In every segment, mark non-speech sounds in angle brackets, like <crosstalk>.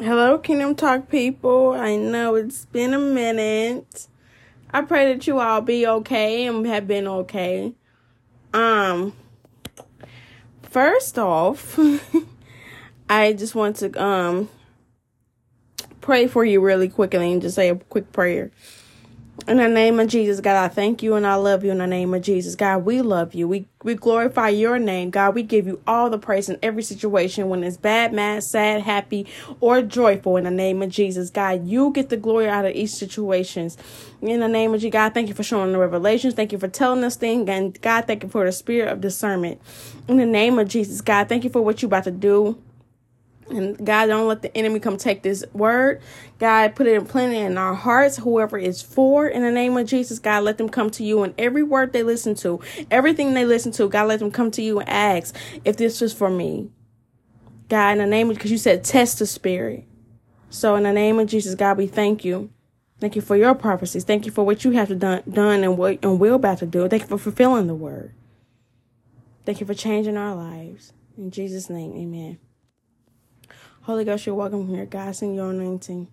Hello, Kingdom Talk people. I know it's been a minute. I pray that you all be okay and have been okay. Um, first off, <laughs> I just want to um pray for you really quickly and just say a quick prayer. In the name of Jesus, God, I thank you and I love you in the name of Jesus. God, we love you. We we glorify your name. God, we give you all the praise in every situation when it's bad, mad, sad, happy, or joyful in the name of Jesus. God, you get the glory out of each situations. In the name of Jesus, God, thank you for showing the revelations. Thank you for telling us things. And God, thank you for the spirit of discernment. In the name of Jesus, God, thank you for what you're about to do and God, don't let the enemy come take this word. God, put it in plenty in our hearts. Whoever is for, in the name of Jesus, God, let them come to you. And every word they listen to, everything they listen to, God, let them come to you and ask if this was for me. God, in the name of, because you said test the spirit. So in the name of Jesus, God, we thank you. Thank you for your prophecies. Thank you for what you have done, done and what and will about to do. Thank you for fulfilling the word. Thank you for changing our lives. In Jesus' name, amen. Holy Ghost, you're welcome here. God, send your anointing.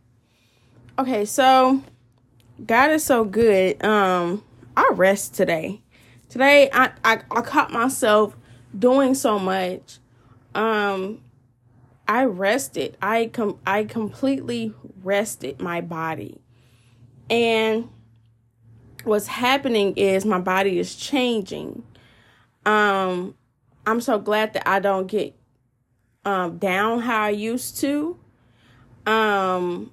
Okay, so God is so good. Um, I rest today. Today, I, I, I caught myself doing so much. Um, I rested. I com I completely rested my body. And what's happening is my body is changing. Um, I'm so glad that I don't get um, down how I used to. Um,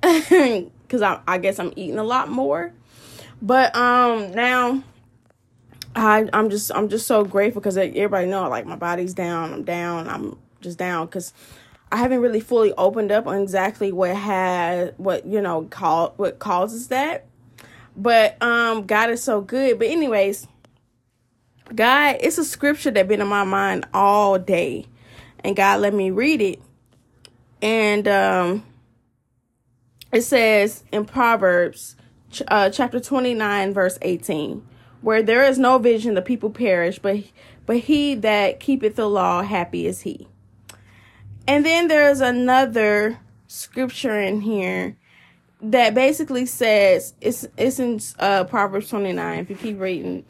<laughs> because I, I guess I'm eating a lot more. But um, now I I'm just I'm just so grateful because everybody know like my body's down. I'm down. I'm just down because I haven't really fully opened up on exactly what had what you know call what causes that. But um, God is so good. But anyways, God, it's a scripture that been in my mind all day and God let me read it. And um, it says in Proverbs uh, chapter 29, verse 18, where there is no vision, the people perish, but, but he that keepeth the law, happy is he. And then there's another scripture in here that basically says it's it's in uh, Proverbs 29 if you keep reading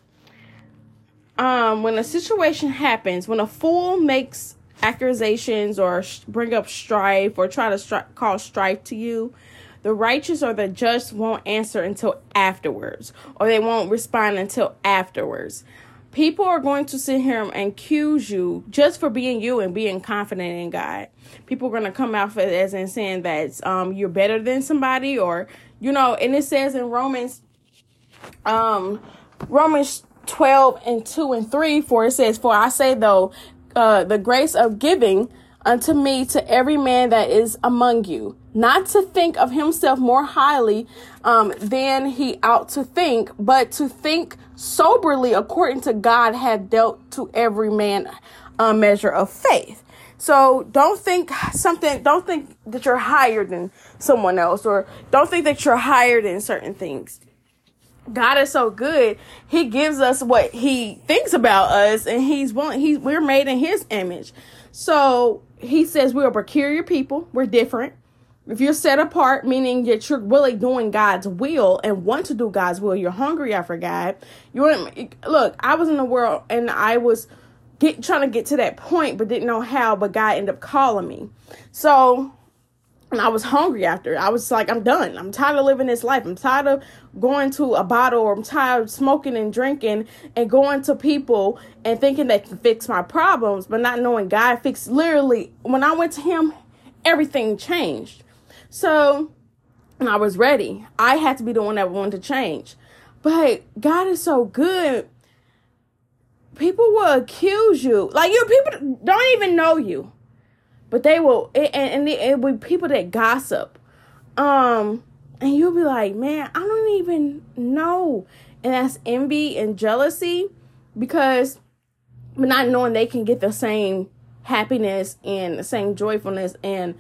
um when a situation happens when a fool makes accusations or bring up strife or try to stri- cause strife to you, the righteous or the just won't answer until afterwards, or they won't respond until afterwards. People are going to sit here and accuse you just for being you and being confident in God. People are going to come out for as in saying that um, you're better than somebody, or you know. And it says in Romans, um, Romans 12 and 2 and 3 for it says for i say though uh, the grace of giving unto me to every man that is among you, not to think of himself more highly um, than he ought to think, but to think soberly according to God had dealt to every man a measure of faith. So don't think something, don't think that you're higher than someone else, or don't think that you're higher than certain things. God is so good. He gives us what he thinks about us and he's one he's we're made in his image. So he says we're peculiar people. We're different. If you're set apart, meaning that you're really doing God's will and want to do God's will, you're hungry after God. You want look, I was in the world and I was get trying to get to that point but didn't know how, but God ended up calling me. So and I was hungry after. I was like, I'm done. I'm tired of living this life. I'm tired of going to a bottle or I'm tired of smoking and drinking and going to people and thinking they can fix my problems, but not knowing God fixed literally when I went to him, everything changed. So and I was ready. I had to be the one that wanted to change. But God is so good. People will accuse you. Like you people don't even know you but they will and, and it will be people that gossip um and you'll be like man i don't even know. And that's envy and jealousy because not knowing they can get the same happiness and the same joyfulness and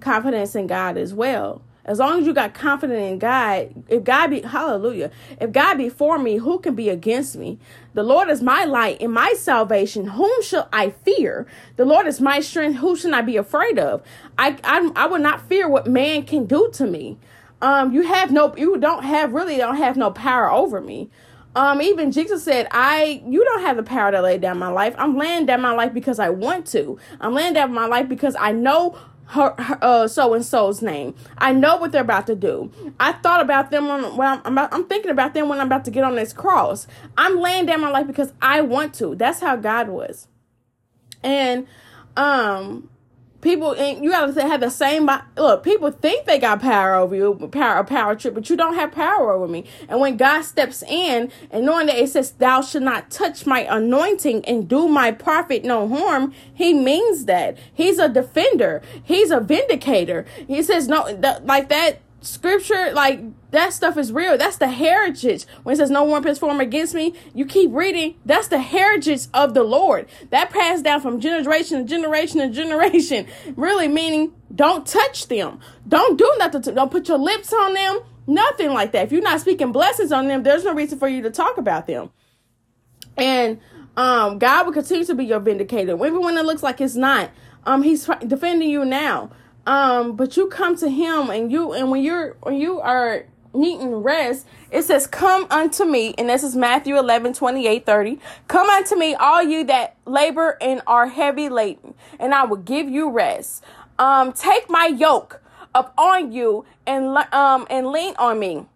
confidence in god as well As long as you got confidence in God, if God be hallelujah, if God be for me, who can be against me? The Lord is my light and my salvation. Whom shall I fear? The Lord is my strength. Who should I be afraid of? I I, I would not fear what man can do to me. Um, you have no, you don't have really don't have no power over me. Um, even Jesus said, I you don't have the power to lay down my life. I'm laying down my life because I want to. I'm laying down my life because I know her, her uh, so and so's name. I know what they're about to do. I thought about them when, I'm, I'm, I'm thinking about them when I'm about to get on this cross. I'm laying down my life because I want to. That's how God was. And um people and you gotta have the same look people think they got power over you power a power trip but you don't have power over me. And when god steps in and knowing that it says thou should not touch my anointing and do my prophet no harm he means that. He's a defender. He's a vindicator. He says no like that scripture like that stuff is real. That's the heritage. When it says no one has formed against me you keep reading. That's the heritage of the lord. That passed down from generation to generation to generation. <laughs> Really meaning don't touch them. Don't do nothing to don't put your lips on them. Nothing like that. If you're not speaking blessings on them there's no reason for you to talk about them. And um god will continue to be your vindicator. Even when it looks like it's not um he's defending you now um, but you come to him and you and when you're when you are needing rest, it says, Come unto me, and this is Matthew 11, 28, 30. Come unto me, all you that labor and are heavy laden, and I will give you rest. Um, take my yoke upon you and um and lean on me,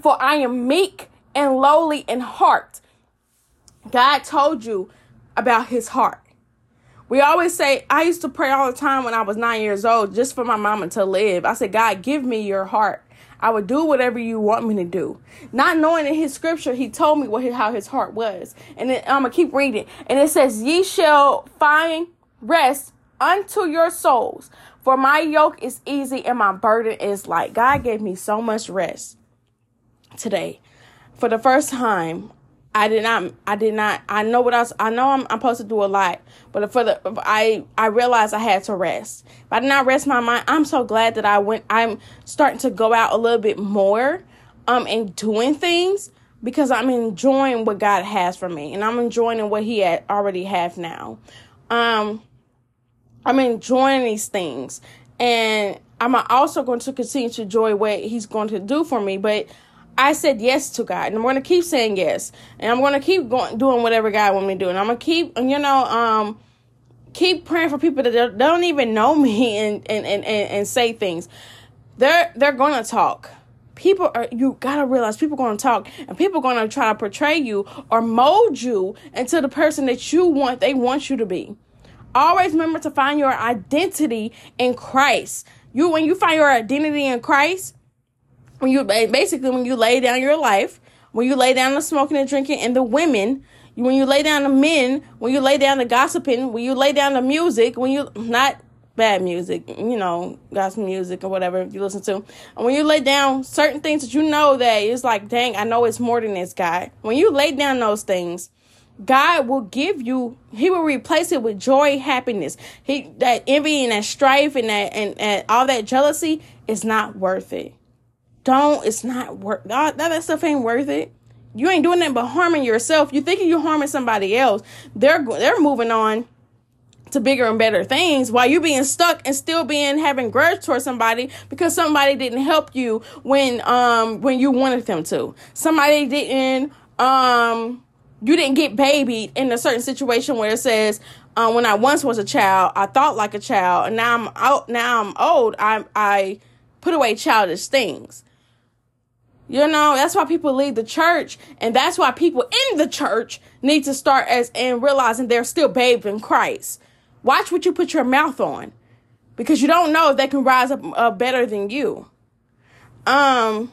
for I am meek and lowly in heart. God told you about his heart. We always say, I used to pray all the time when I was nine years old just for my mama to live. I said, God, give me your heart. I would do whatever you want me to do. Not knowing in his scripture, he told me what his, how his heart was. And then I'm going to keep reading. And it says, Ye shall find rest unto your souls. For my yoke is easy and my burden is light. God gave me so much rest today. For the first time, I did not. I did not. I know what else. I know I'm, I'm supposed to do a lot, but for the I I realized I had to rest. If I did not rest my mind, I'm so glad that I went. I'm starting to go out a little bit more, um, and doing things because I'm enjoying what God has for me, and I'm enjoying what He had already have now. Um, I'm enjoying these things, and I'm also going to continue to enjoy what He's going to do for me, but I said yes to God, and I'm going to keep saying yes, and I'm going to keep going doing whatever God want me to do, and I'm going to keep, you know, um, keep praying for people that don't even know me <laughs> and and and and, and say things. They're they're going to talk. People are you gotta realize people to talk and people to try to portray you or mold you into the person that you want they want you to be. Always remember to find your identity in Christ. You when you find your identity in Christ, when you basically when you lay down your life, when you lay down the smoking and drinking and the women, when you lay down the men, when you lay down the gossiping, when you lay down the music, when you not bad music, you know, gospel music or whatever you listen to. And when you lay down certain things that you know that it's like, dang, I know it's more than this guy. When you lay down those things, God will give you, He will replace it with joy, happiness. He that envy and that strife and that and, and all that jealousy is not worth it. Don't. It's not worth. That, that stuff ain't worth it. You ain't doing that but harming yourself. You thinking you're harming somebody else. They're they're moving on to bigger and better things while you're being stuck and still being having grudge towards somebody because somebody didn't help you when um when you wanted them to. Somebody didn't um you didn't get babied in a certain situation where it says um, when I once was a child, I thought like a child, and now I'm out. Now I'm old. I I put away childish things. You know, that's why people leave the church, and that's why people in the church need to start as and realizing they're still babes in Christ. Watch what you put your mouth on, because you don't know if they can rise up uh, better than you. Um,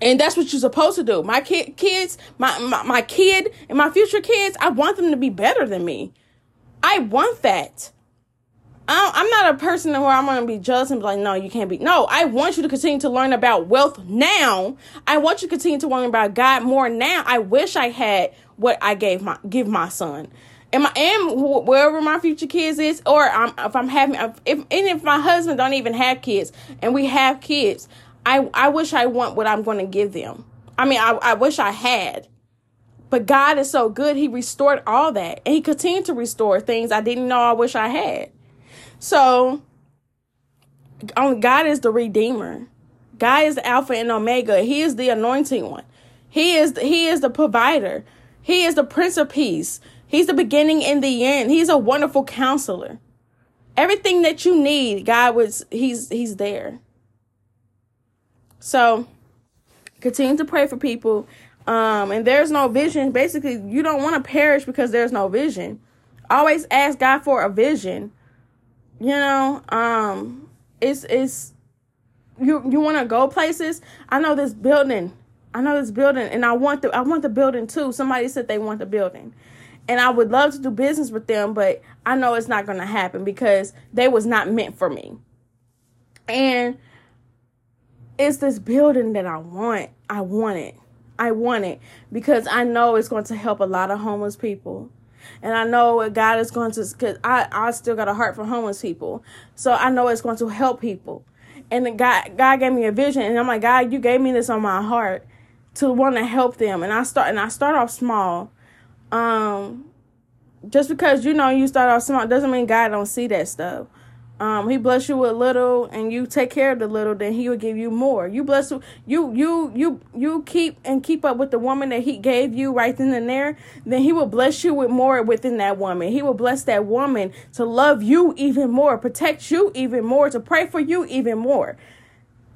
and that's what you're supposed to do. My kid, kids, my, my my kid, and my future kids, I want them to be better than me. I want that. I'm not a person where I'm to be jealous and be like, no, you can't be. No, I want you to continue to learn about wealth now. I want you to continue to learn about God more now. I wish I had what I gave my give my son. am I am wherever my future kids is, or I'm, if I'm having if and if my husband don't even have kids and we have kids, I I wish I want what I'm to give them. I mean, I I wish I had. But God is so good. He restored all that. And he continued to restore things I didn't know I wish I had. So God is the redeemer. God is the Alpha and Omega. He is the anointing one. He is he is the provider. He is the Prince of Peace. He's the beginning and the end. He's a wonderful counselor. Everything that you need, God was he's he's there. So continue to pray for people. Um, and there's no vision. Basically, you don't want to perish because there's no vision. Always ask God for a vision. You know, um, it's it's you you want to go places. I know this building. I know this building, and I want the I want the building too. Somebody said they want the building, and I would love to do business with them, but I know it's not to happen because they was not meant for me. And it's this building that I want. I want it. I want it because I know it's going to help a lot of homeless people. And I know God is going to, because I, I still got a heart for homeless people. So I know it's going to help people. And God, God gave me a vision, and I'm like, God, you gave me this on my heart to want to help them. And I start, and I start off small. Um, just because you know you start off small doesn't mean God don't see that stuff. Um, he bless you with little, and you take care of the little, then he will give you more. You bless you, you, you, you keep and keep up with the woman that he gave you right then and there. Then he will bless you with more within that woman. He will bless that woman to love you even more, protect you even more, to pray for you even more.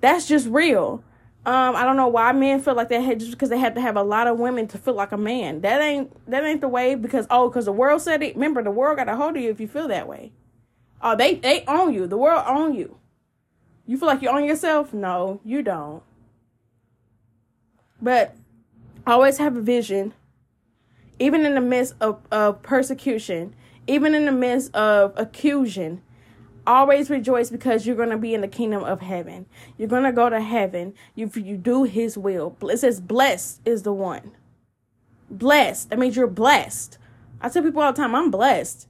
That's just real. Um, I don't know why men feel like they had just because they have to have a lot of women to feel like a man. That ain't that ain't the way because oh, because the world said it. Remember, the world got a hold of you if you feel that way. Oh, they they own you. The world own you. You feel like you own yourself? No, you don't. But always have a vision, even in the midst of, of persecution, even in the midst of accusation. Always rejoice because you're going to be in the kingdom of heaven. You're going to go to heaven. if you do his will. It says, blessed is the one. Blessed. That means you're blessed. I tell people all the time, I'm blessed.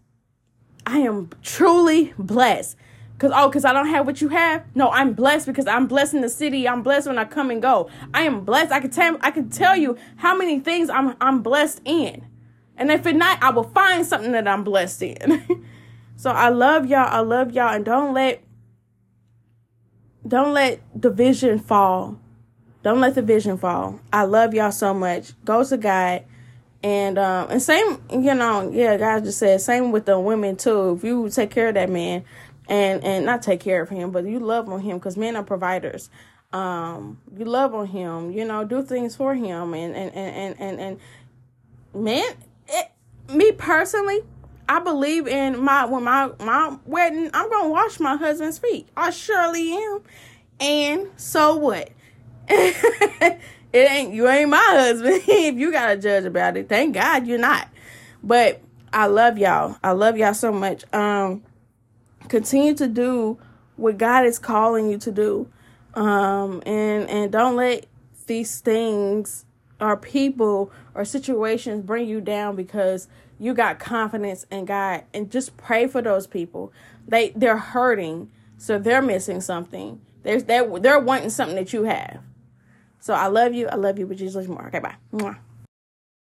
I am truly blessed. Cause oh, cause I don't have what you have. No, I'm blessed because I'm blessed in the city. I'm blessed when I come and go. I am blessed. I can tell I can tell you how many things I'm I'm blessed in. And if it not, I will find something that I'm blessed in. <laughs> so I love y'all. I love y'all. And don't let don't let the vision fall. Don't let the vision fall. I love y'all so much. Go to God. And um and same, you know, yeah, guys just said same with the women too. If you take care of that man and and not take care of him, but you love on him because men are providers. Um, you love on him, you know, do things for him and and and and and, and man, it, me personally, I believe in my when my my wedding, I'm gonna wash my husband's feet. I surely am. And so what? <laughs> it ain't you ain't my husband <laughs> if you gotta judge about it. Thank God you're not. But I love y'all. I love y'all so much. Um continue to do what God is calling you to do. Um and and don't let these things or people or situations bring you down because you got confidence in God and just pray for those people. They they're hurting, so they're missing something. There's they're, they're wanting something that you have. So I love you. I love you, but Jesus more. Okay, bye. Mwah.